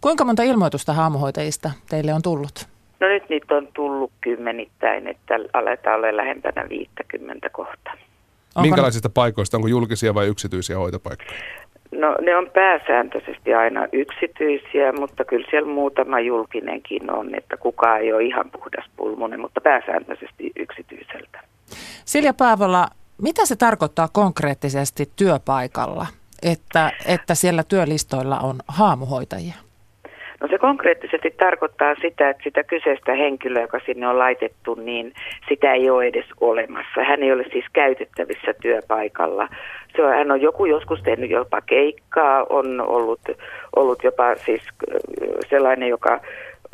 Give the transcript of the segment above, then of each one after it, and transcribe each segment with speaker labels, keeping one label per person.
Speaker 1: Kuinka monta ilmoitusta haamuhoitajista teille on tullut?
Speaker 2: No nyt niitä on tullut kymmenittäin, että aletaan olla lähempänä 50 kohta.
Speaker 3: Onko Minkälaisista ne... paikoista, onko julkisia vai yksityisiä hoitopaikkoja?
Speaker 2: No ne on pääsääntöisesti aina yksityisiä, mutta kyllä siellä muutama julkinenkin on, että kukaan ei ole ihan puhdas pulmunen, mutta pääsääntöisesti yksityiseltä.
Speaker 1: Silja Paavola, mitä se tarkoittaa konkreettisesti työpaikalla, että, että siellä työlistoilla on haamuhoitajia?
Speaker 2: No se konkreettisesti tarkoittaa sitä, että sitä kyseistä henkilöä, joka sinne on laitettu, niin sitä ei ole edes olemassa. Hän ei ole siis käytettävissä työpaikalla. Se on, hän on joku joskus tehnyt jopa keikkaa, on ollut, ollut jopa siis sellainen, joka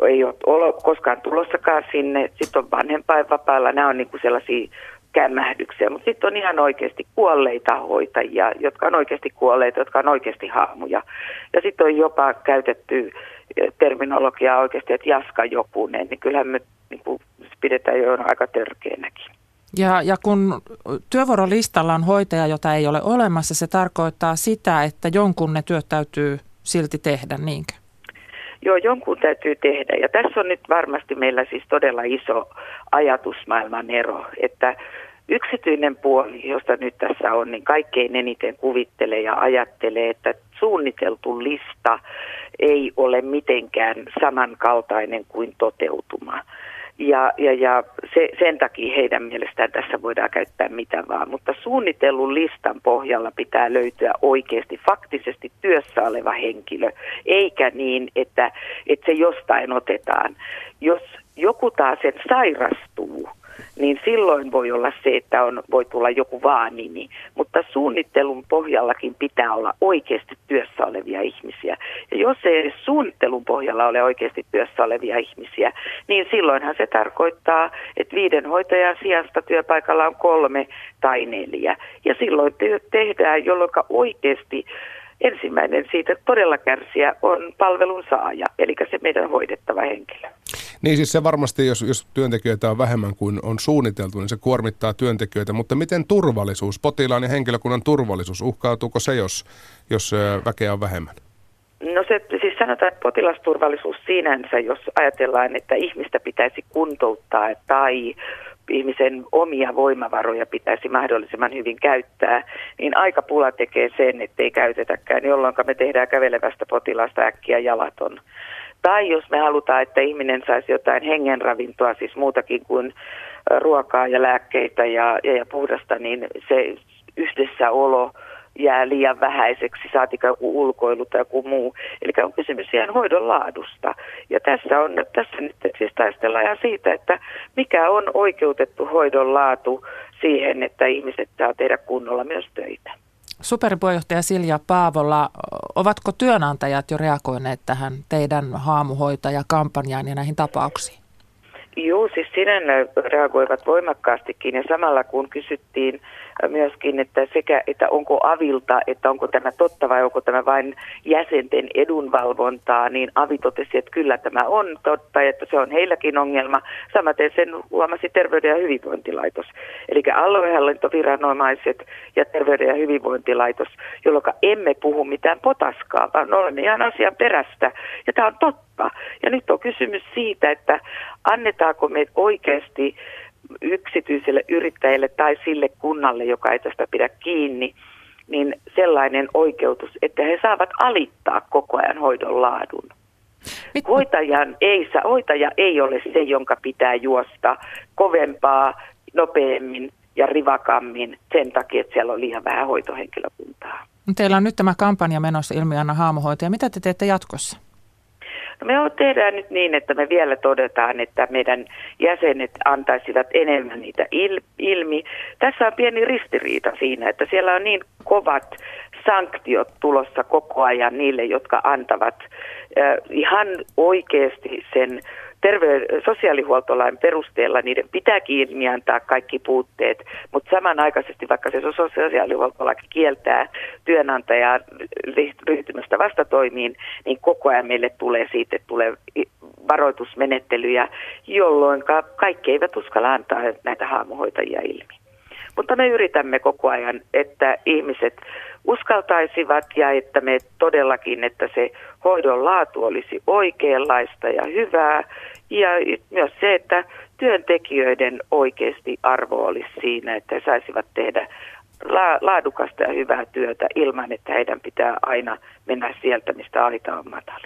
Speaker 2: ei ole koskaan tulossakaan sinne. Sitten on vanhempainvapailla. Nämä on niin kuin sellaisia kämmähdyksiä, mutta sitten on ihan oikeasti kuolleita hoitajia, jotka on oikeasti kuolleita, jotka on oikeasti haamuja. Ja sitten on jopa käytetty terminologiaa oikeasti, että jaska jokunen, niin kyllähän me niin kuin, pidetään jo aika törkeänäkin.
Speaker 1: Ja, ja kun työvuorolistalla on hoitaja, jota ei ole olemassa, se tarkoittaa sitä, että jonkun ne työt täytyy silti tehdä, niinkö?
Speaker 2: Joo, jonkun täytyy tehdä. Ja tässä on nyt varmasti meillä siis todella iso ajatusmaailman ero, että yksityinen puoli, josta nyt tässä on, niin kaikkein eniten kuvittelee ja ajattelee, että suunniteltu lista ei ole mitenkään samankaltainen kuin toteutuma. Ja, ja, ja se, sen takia heidän mielestään tässä voidaan käyttää mitä vaan. Mutta suunnitellun listan pohjalla pitää löytyä oikeasti faktisesti työssä oleva henkilö, eikä niin, että, että se jostain otetaan. Jos joku taas sen sairastuu, niin silloin voi olla se, että on, voi tulla joku vaanimi. Mutta suunnittelun pohjallakin pitää olla oikeasti työssä olevia ihmisiä. Ja jos ei edes suunnittelun pohjalla ole oikeasti työssä olevia ihmisiä, niin silloinhan se tarkoittaa, että viiden hoitajan sijasta työpaikalla on kolme tai neljä. Ja silloin työt tehdään, jolloin oikeasti ensimmäinen siitä todella kärsiä on palvelun saaja, eli se meidän hoidettava henkilö.
Speaker 3: Niin siis se varmasti, jos, jos työntekijöitä on vähemmän kuin on suunniteltu, niin se kuormittaa työntekijöitä. Mutta miten turvallisuus, potilaan ja henkilökunnan turvallisuus, uhkautuuko se, jos, jos väkeä on vähemmän?
Speaker 2: No se siis sanotaan, että potilasturvallisuus sinänsä, jos ajatellaan, että ihmistä pitäisi kuntouttaa tai ihmisen omia voimavaroja pitäisi mahdollisimman hyvin käyttää, niin aika pula tekee sen, että ei käytetäkään, jolloin me tehdään kävelevästä potilaasta äkkiä jalaton. Tai jos me halutaan, että ihminen saisi jotain hengenravintoa, siis muutakin kuin ruokaa ja lääkkeitä ja, ja, ja puhdasta, niin se yhdessäolo jää liian vähäiseksi, saatika joku ulkoilu tai joku muu. Eli on kysymys ihan hoidon laadusta. Ja tässä, on, tässä nyt siis taistellaan ihan siitä, että mikä on oikeutettu hoidon laatu siihen, että ihmiset saa tehdä kunnolla myös töitä.
Speaker 1: Superpuheenjohtaja Silja Paavola, ovatko työnantajat jo reagoineet tähän teidän haamuhoitajakampanjaan ja näihin tapauksiin?
Speaker 2: Joo, siis sinällä reagoivat voimakkaastikin ja samalla kun kysyttiin myöskin, että sekä, että onko avilta, että onko tämä totta vai onko tämä vain jäsenten edunvalvontaa, niin avi totesi, että kyllä tämä on totta, että se on heilläkin ongelma. Samaten sen huomasi Terveyden ja hyvinvointilaitos. Eli aluehallintoviranomaiset ja Terveyden ja hyvinvointilaitos, jolloin emme puhu mitään potaskaa, vaan olemme ihan asian perästä. Ja tämä on totta. Ja nyt on kysymys siitä, että annetaanko me oikeasti yksityiselle yrittäjälle tai sille kunnalle, joka ei tästä pidä kiinni, niin sellainen oikeutus, että he saavat alittaa koko ajan hoidon laadun. Hoitajan ei, hoitaja ei ole se, jonka pitää juosta kovempaa, nopeammin ja rivakammin sen takia, että siellä on liian vähän hoitohenkilökuntaa.
Speaker 1: Teillä on nyt tämä kampanja menossa Ilmianna haamuhoitaja. Mitä te teette jatkossa?
Speaker 2: Me tehdään nyt niin, että me vielä todetaan, että meidän jäsenet antaisivat enemmän niitä il, ilmi. Tässä on pieni ristiriita siinä, että siellä on niin kovat sanktiot tulossa koko ajan niille, jotka antavat ihan oikeasti sen terve- sosiaalihuoltolain perusteella niiden pitää kiinni antaa kaikki puutteet, mutta samanaikaisesti vaikka se sosiaalihuoltolaki kieltää työnantajaa ryhtymästä vastatoimiin, niin koko ajan meille tulee siitä, että tulee varoitusmenettelyjä, jolloin kaikki eivät uskalla antaa näitä haamuhoitajia ilmi. Mutta me yritämme koko ajan, että ihmiset uskaltaisivat ja että me todellakin, että se hoidon laatu olisi oikeanlaista ja hyvää. Ja myös se, että työntekijöiden oikeasti arvo olisi siinä, että he saisivat tehdä laadukasta ja hyvää työtä ilman, että heidän pitää aina mennä sieltä, mistä aita on matali.